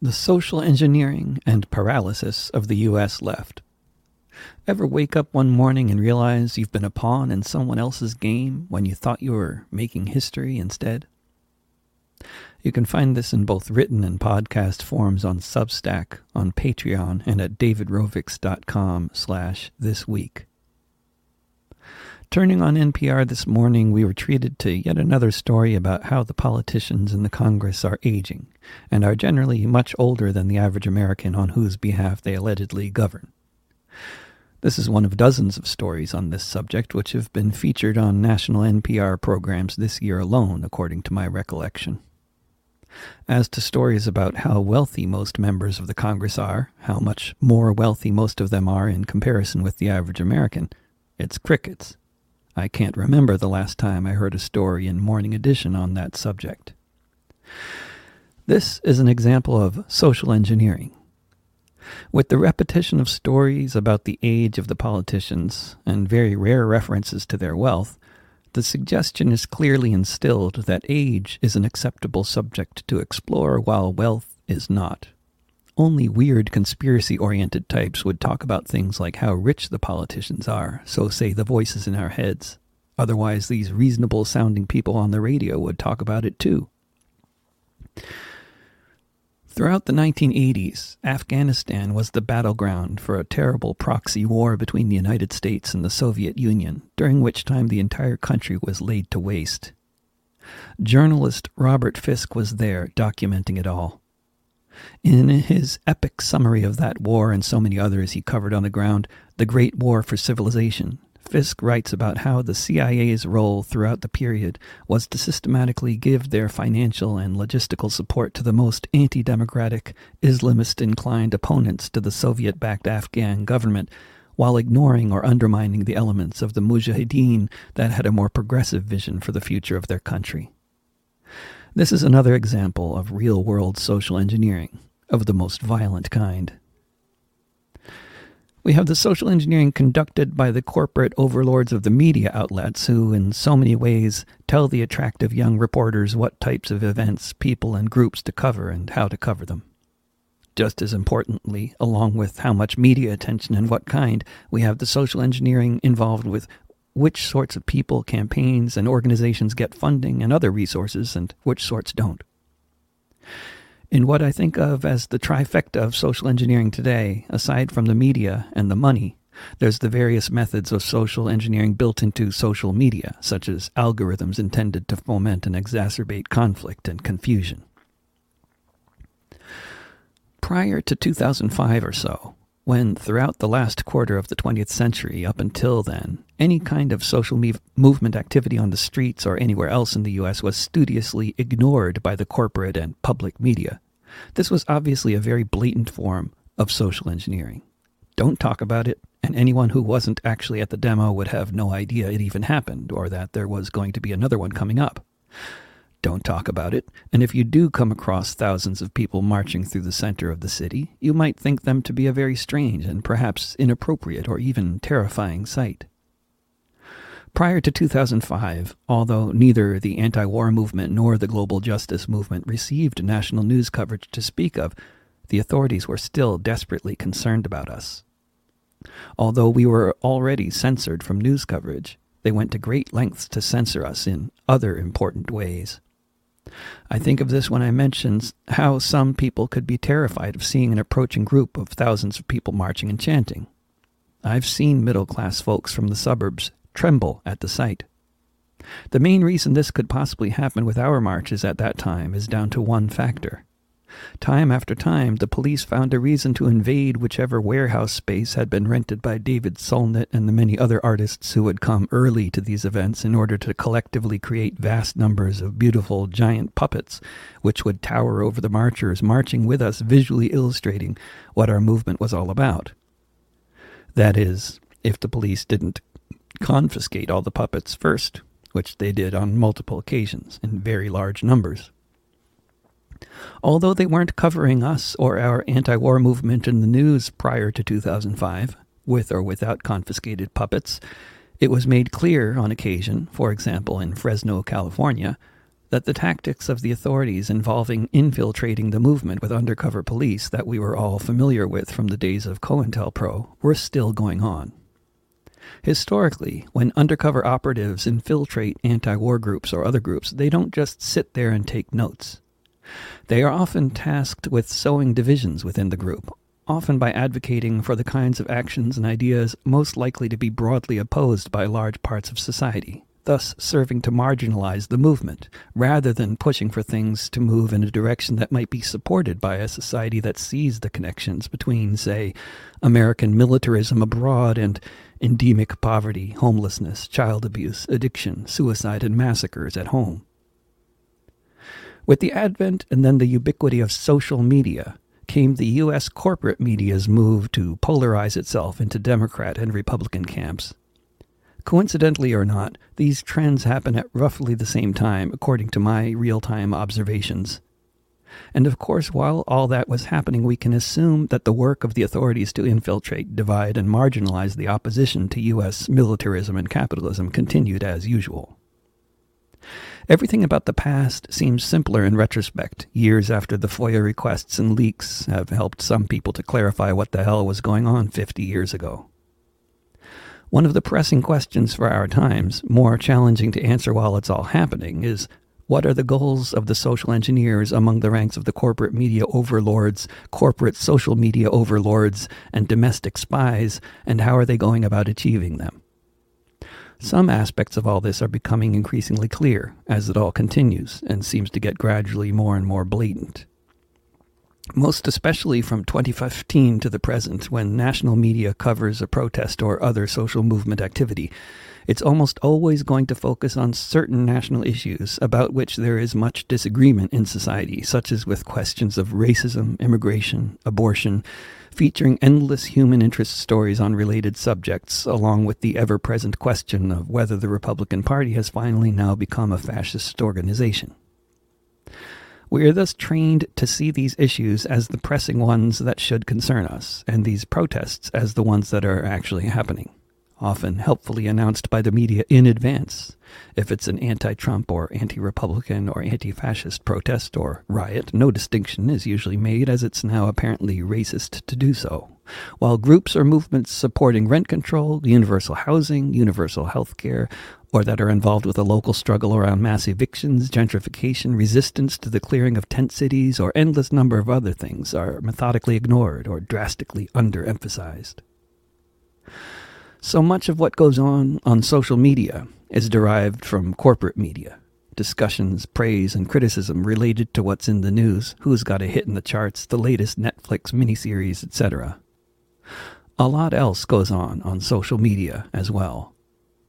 The social engineering and paralysis of the U.S. left. Ever wake up one morning and realize you've been a pawn in someone else's game when you thought you were making history instead? You can find this in both written and podcast forms on Substack, on Patreon, and at davidrovics.com slash this week. Turning on NPR this morning, we were treated to yet another story about how the politicians in the Congress are aging, and are generally much older than the average American on whose behalf they allegedly govern. This is one of dozens of stories on this subject which have been featured on national NPR programs this year alone, according to my recollection. As to stories about how wealthy most members of the Congress are, how much more wealthy most of them are in comparison with the average American, it's crickets. I can't remember the last time I heard a story in Morning Edition on that subject. This is an example of social engineering. With the repetition of stories about the age of the politicians and very rare references to their wealth, the suggestion is clearly instilled that age is an acceptable subject to explore while wealth is not. Only weird conspiracy oriented types would talk about things like how rich the politicians are, so say the voices in our heads. Otherwise, these reasonable sounding people on the radio would talk about it too. Throughout the 1980s, Afghanistan was the battleground for a terrible proxy war between the United States and the Soviet Union, during which time the entire country was laid to waste. Journalist Robert Fisk was there documenting it all. In his epic summary of that war and so many others he covered on the ground, The Great War for Civilization, Fisk writes about how the CIA's role throughout the period was to systematically give their financial and logistical support to the most anti democratic, Islamist inclined opponents to the Soviet backed Afghan government, while ignoring or undermining the elements of the Mujahideen that had a more progressive vision for the future of their country. This is another example of real world social engineering of the most violent kind. We have the social engineering conducted by the corporate overlords of the media outlets who, in so many ways, tell the attractive young reporters what types of events, people, and groups to cover and how to cover them. Just as importantly, along with how much media attention and what kind, we have the social engineering involved with which sorts of people, campaigns, and organizations get funding and other resources, and which sorts don't. In what I think of as the trifecta of social engineering today, aside from the media and the money, there's the various methods of social engineering built into social media, such as algorithms intended to foment and exacerbate conflict and confusion. Prior to 2005 or so, when throughout the last quarter of the 20th century up until then, any kind of social me- movement activity on the streets or anywhere else in the US was studiously ignored by the corporate and public media. This was obviously a very blatant form of social engineering. Don't talk about it, and anyone who wasn't actually at the demo would have no idea it even happened or that there was going to be another one coming up. Don't talk about it, and if you do come across thousands of people marching through the center of the city, you might think them to be a very strange and perhaps inappropriate or even terrifying sight. Prior to 2005, although neither the anti war movement nor the global justice movement received national news coverage to speak of, the authorities were still desperately concerned about us. Although we were already censored from news coverage, they went to great lengths to censor us in other important ways. I think of this when I mention how some people could be terrified of seeing an approaching group of thousands of people marching and chanting. I've seen middle class folks from the suburbs tremble at the sight. The main reason this could possibly happen with our marches at that time is down to one factor Time after time, the police found a reason to invade whichever warehouse space had been rented by David Solnit and the many other artists who had come early to these events in order to collectively create vast numbers of beautiful giant puppets, which would tower over the marchers, marching with us, visually illustrating what our movement was all about. That is, if the police didn't confiscate all the puppets first, which they did on multiple occasions in very large numbers. Although they weren't covering us or our anti war movement in the news prior to 2005, with or without confiscated puppets, it was made clear on occasion, for example in Fresno, California, that the tactics of the authorities involving infiltrating the movement with undercover police that we were all familiar with from the days of COINTELPRO were still going on. Historically, when undercover operatives infiltrate anti war groups or other groups, they don't just sit there and take notes. They are often tasked with sowing divisions within the group, often by advocating for the kinds of actions and ideas most likely to be broadly opposed by large parts of society, thus serving to marginalize the movement, rather than pushing for things to move in a direction that might be supported by a society that sees the connections between, say, American militarism abroad and endemic poverty, homelessness, child abuse, addiction, suicide, and massacres at home. With the advent and then the ubiquity of social media came the U.S. corporate media's move to polarize itself into Democrat and Republican camps. Coincidentally or not, these trends happen at roughly the same time, according to my real time observations. And of course, while all that was happening, we can assume that the work of the authorities to infiltrate, divide, and marginalize the opposition to U.S. militarism and capitalism continued as usual. Everything about the past seems simpler in retrospect, years after the FOIA requests and leaks have helped some people to clarify what the hell was going on 50 years ago. One of the pressing questions for our times, more challenging to answer while it's all happening, is what are the goals of the social engineers among the ranks of the corporate media overlords, corporate social media overlords, and domestic spies, and how are they going about achieving them? Some aspects of all this are becoming increasingly clear as it all continues and seems to get gradually more and more blatant. Most especially from 2015 to the present, when national media covers a protest or other social movement activity, it's almost always going to focus on certain national issues about which there is much disagreement in society, such as with questions of racism, immigration, abortion, featuring endless human interest stories on related subjects, along with the ever present question of whether the Republican Party has finally now become a fascist organization. We are thus trained to see these issues as the pressing ones that should concern us, and these protests as the ones that are actually happening often helpfully announced by the media in advance. If it's an anti Trump or anti Republican or anti fascist protest or riot, no distinction is usually made as it's now apparently racist to do so. While groups or movements supporting rent control, universal housing, universal health care, or that are involved with a local struggle around mass evictions, gentrification, resistance to the clearing of tent cities, or endless number of other things are methodically ignored or drastically underemphasized. So much of what goes on on social media is derived from corporate media. Discussions, praise, and criticism related to what's in the news, who's got a hit in the charts, the latest Netflix miniseries, etc. A lot else goes on on social media as well.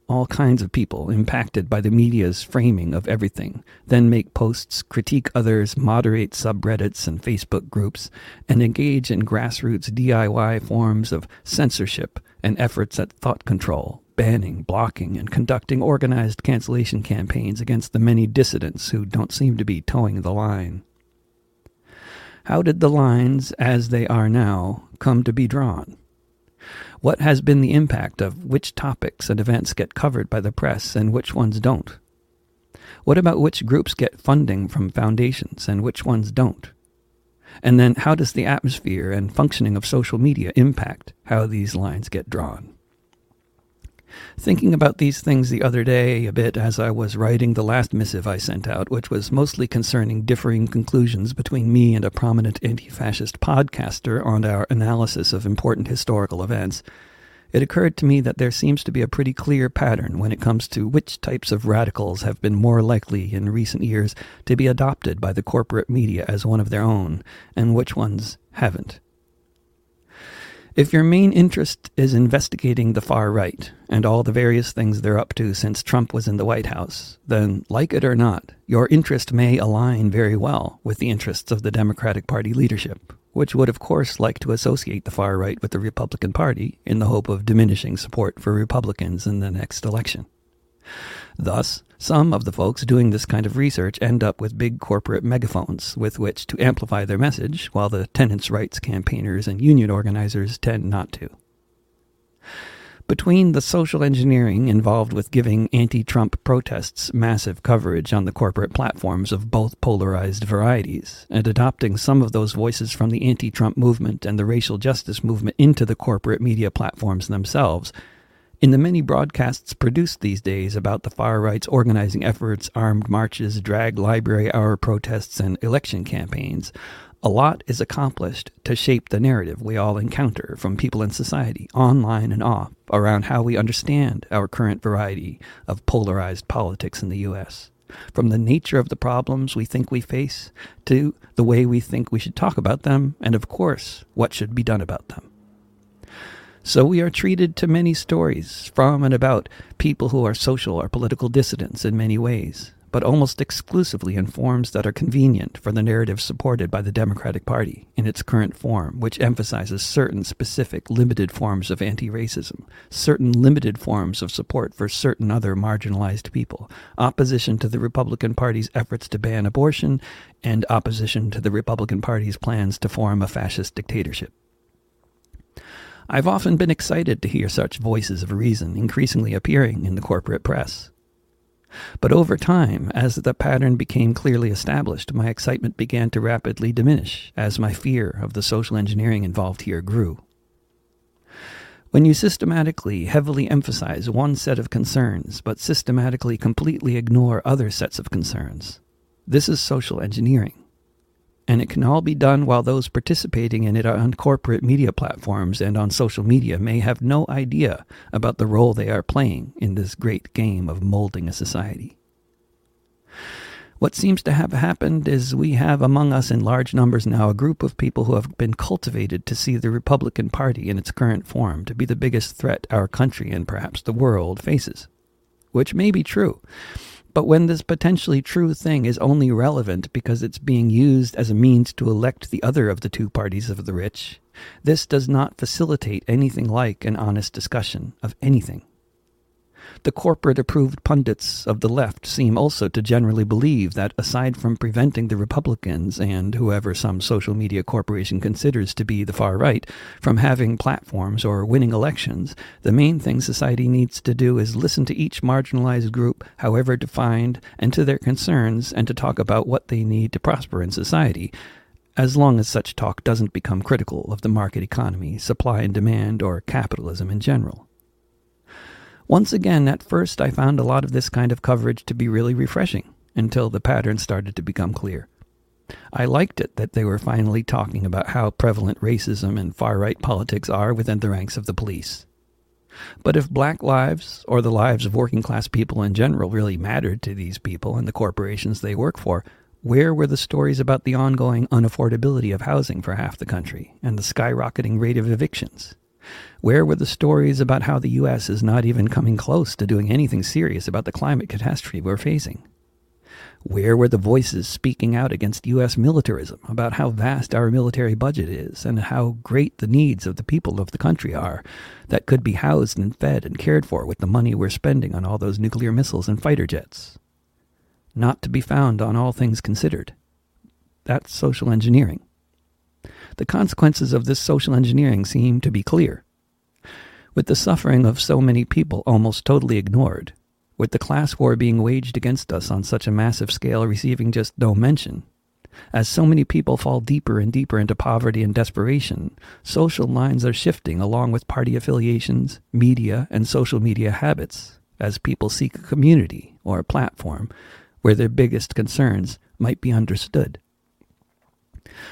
All kinds of people impacted by the media's framing of everything then make posts, critique others, moderate subreddits and Facebook groups, and engage in grassroots DIY forms of censorship and efforts at thought control, banning, blocking, and conducting organized cancellation campaigns against the many dissidents who don't seem to be toeing the line. How did the lines, as they are now, come to be drawn? What has been the impact of which topics and events get covered by the press and which ones don't? What about which groups get funding from foundations and which ones don't? And then how does the atmosphere and functioning of social media impact how these lines get drawn? Thinking about these things the other day a bit as I was writing the last missive I sent out, which was mostly concerning differing conclusions between me and a prominent anti fascist podcaster on our analysis of important historical events, it occurred to me that there seems to be a pretty clear pattern when it comes to which types of radicals have been more likely in recent years to be adopted by the corporate media as one of their own, and which ones haven't. If your main interest is investigating the far right and all the various things they're up to since Trump was in the White House, then, like it or not, your interest may align very well with the interests of the Democratic Party leadership, which would, of course, like to associate the far right with the Republican Party in the hope of diminishing support for Republicans in the next election. Thus, some of the folks doing this kind of research end up with big corporate megaphones with which to amplify their message, while the tenants' rights campaigners and union organizers tend not to. Between the social engineering involved with giving anti Trump protests massive coverage on the corporate platforms of both polarized varieties, and adopting some of those voices from the anti Trump movement and the racial justice movement into the corporate media platforms themselves, in the many broadcasts produced these days about the far right's organizing efforts, armed marches, drag library hour protests, and election campaigns, a lot is accomplished to shape the narrative we all encounter from people in society, online and off, around how we understand our current variety of polarized politics in the U.S. From the nature of the problems we think we face to the way we think we should talk about them, and of course, what should be done about them. So we are treated to many stories from and about people who are social or political dissidents in many ways, but almost exclusively in forms that are convenient for the narrative supported by the Democratic Party in its current form, which emphasizes certain specific limited forms of anti racism, certain limited forms of support for certain other marginalized people, opposition to the Republican Party's efforts to ban abortion, and opposition to the Republican Party's plans to form a fascist dictatorship. I've often been excited to hear such voices of reason increasingly appearing in the corporate press. But over time, as the pattern became clearly established, my excitement began to rapidly diminish as my fear of the social engineering involved here grew. When you systematically heavily emphasize one set of concerns, but systematically completely ignore other sets of concerns, this is social engineering and it can all be done while those participating in it on corporate media platforms and on social media may have no idea about the role they are playing in this great game of molding a society. What seems to have happened is we have among us in large numbers now a group of people who have been cultivated to see the Republican Party in its current form to be the biggest threat our country and perhaps the world faces. Which may be true. But when this potentially true thing is only relevant because it's being used as a means to elect the other of the two parties of the rich, this does not facilitate anything like an honest discussion of anything. The corporate approved pundits of the left seem also to generally believe that, aside from preventing the Republicans and whoever some social media corporation considers to be the far right from having platforms or winning elections, the main thing society needs to do is listen to each marginalized group, however defined, and to their concerns, and to talk about what they need to prosper in society as long as such talk doesn't become critical of the market economy, supply and demand, or capitalism in general. Once again, at first I found a lot of this kind of coverage to be really refreshing until the pattern started to become clear. I liked it that they were finally talking about how prevalent racism and far right politics are within the ranks of the police. But if black lives, or the lives of working class people in general, really mattered to these people and the corporations they work for, where were the stories about the ongoing unaffordability of housing for half the country and the skyrocketing rate of evictions? Where were the stories about how the U.S. is not even coming close to doing anything serious about the climate catastrophe we're facing? Where were the voices speaking out against U.S. militarism, about how vast our military budget is, and how great the needs of the people of the country are that could be housed and fed and cared for with the money we're spending on all those nuclear missiles and fighter jets? Not to be found on all things considered. That's social engineering. The consequences of this social engineering seem to be clear. With the suffering of so many people almost totally ignored, with the class war being waged against us on such a massive scale receiving just no mention, as so many people fall deeper and deeper into poverty and desperation, social lines are shifting along with party affiliations, media, and social media habits as people seek a community or a platform where their biggest concerns might be understood.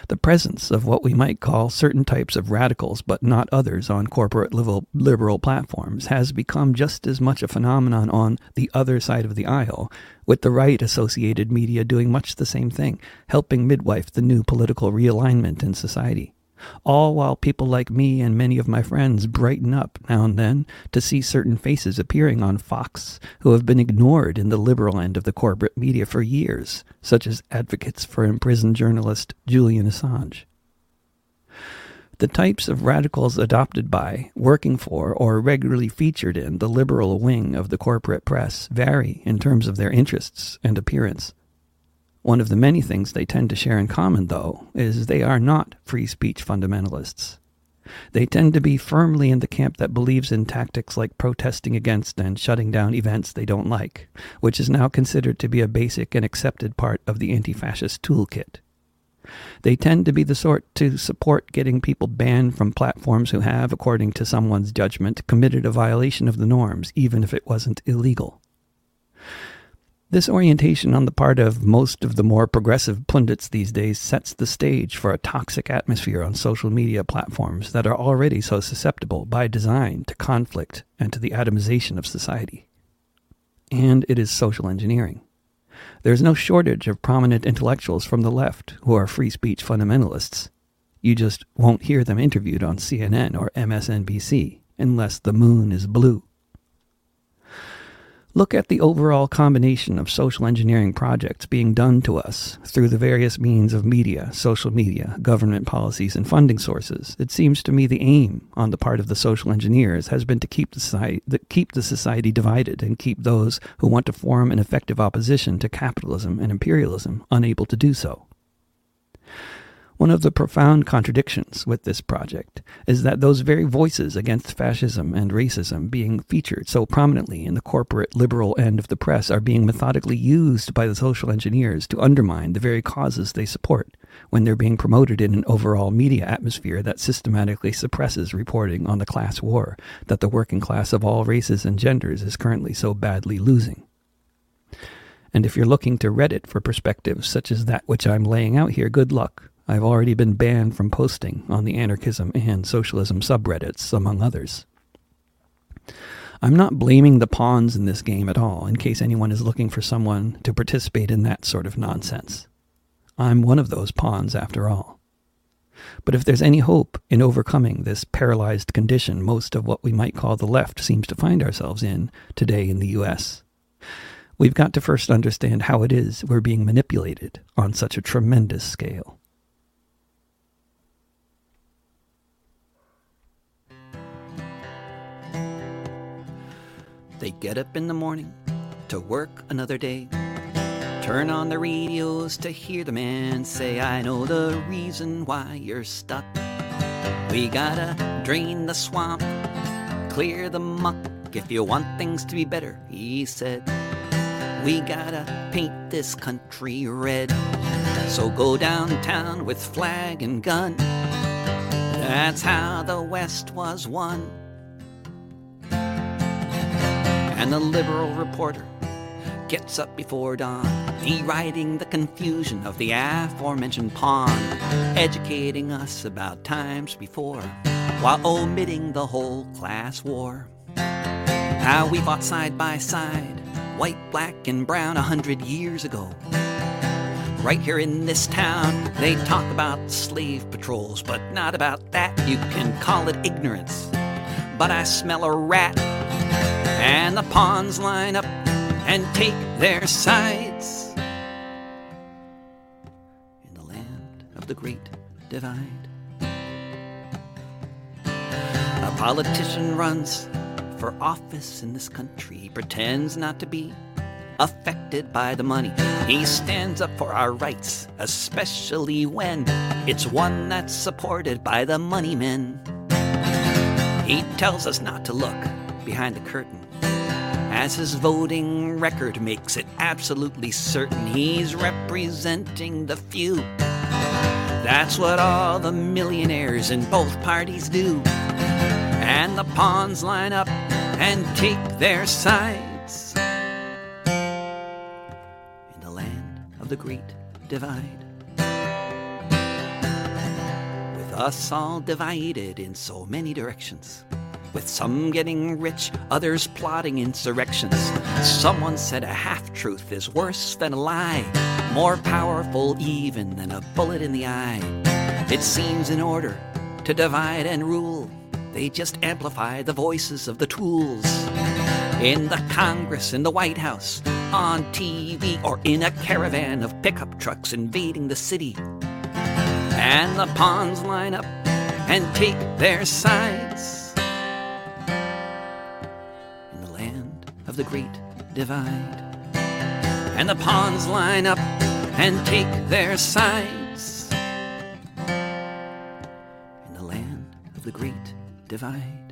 The presence of what we might call certain types of radicals, but not others, on corporate liberal platforms has become just as much a phenomenon on the other side of the aisle, with the right associated media doing much the same thing, helping midwife the new political realignment in society all while people like me and many of my friends brighten up now and then to see certain faces appearing on Fox who have been ignored in the liberal end of the corporate media for years, such as advocates for imprisoned journalist Julian Assange. The types of radicals adopted by, working for, or regularly featured in the liberal wing of the corporate press vary in terms of their interests and appearance. One of the many things they tend to share in common, though, is they are not free speech fundamentalists. They tend to be firmly in the camp that believes in tactics like protesting against and shutting down events they don't like, which is now considered to be a basic and accepted part of the anti fascist toolkit. They tend to be the sort to support getting people banned from platforms who have, according to someone's judgment, committed a violation of the norms, even if it wasn't illegal. This orientation on the part of most of the more progressive pundits these days sets the stage for a toxic atmosphere on social media platforms that are already so susceptible by design to conflict and to the atomization of society. And it is social engineering. There's no shortage of prominent intellectuals from the left who are free speech fundamentalists. You just won't hear them interviewed on CNN or MSNBC unless the moon is blue. Look at the overall combination of social engineering projects being done to us through the various means of media, social media, government policies, and funding sources. It seems to me the aim on the part of the social engineers has been to keep the society, keep the society divided and keep those who want to form an effective opposition to capitalism and imperialism unable to do so. One of the profound contradictions with this project is that those very voices against fascism and racism being featured so prominently in the corporate liberal end of the press are being methodically used by the social engineers to undermine the very causes they support when they're being promoted in an overall media atmosphere that systematically suppresses reporting on the class war that the working class of all races and genders is currently so badly losing. And if you're looking to Reddit for perspectives such as that which I'm laying out here, good luck. I've already been banned from posting on the anarchism and socialism subreddits, among others. I'm not blaming the pawns in this game at all, in case anyone is looking for someone to participate in that sort of nonsense. I'm one of those pawns, after all. But if there's any hope in overcoming this paralyzed condition most of what we might call the left seems to find ourselves in today in the U.S., we've got to first understand how it is we're being manipulated on such a tremendous scale. They get up in the morning to work another day. Turn on the radios to hear the man say, I know the reason why you're stuck. We gotta drain the swamp, clear the muck if you want things to be better, he said. We gotta paint this country red. So go downtown with flag and gun. That's how the West was won and the liberal reporter gets up before dawn, deriding the confusion of the aforementioned pawn, educating us about times before, while omitting the whole class war. How we fought side by side, white, black, and brown a hundred years ago. Right here in this town, they talk about slave patrols, but not about that. You can call it ignorance. But I smell a rat and the pawns line up and take their sides in the land of the great divide. A politician runs for office in this country. He pretends not to be affected by the money. He stands up for our rights, especially when it's one that's supported by the money men. He tells us not to look behind the curtain as his voting record makes it absolutely certain he's representing the few. That's what all the millionaires in both parties do. And the pawns line up and take their sides. In the land of the great divide. With us all divided in so many directions with some getting rich, others plotting insurrections. Someone said a half truth is worse than a lie, more powerful even than a bullet in the eye. It seems in order to divide and rule, they just amplify the voices of the tools. In the Congress, in the White House, on TV, or in a caravan of pickup trucks invading the city. And the pawns line up and take their sides. The great divide. And the pawns line up and take their sides. In the land of the Great Divide.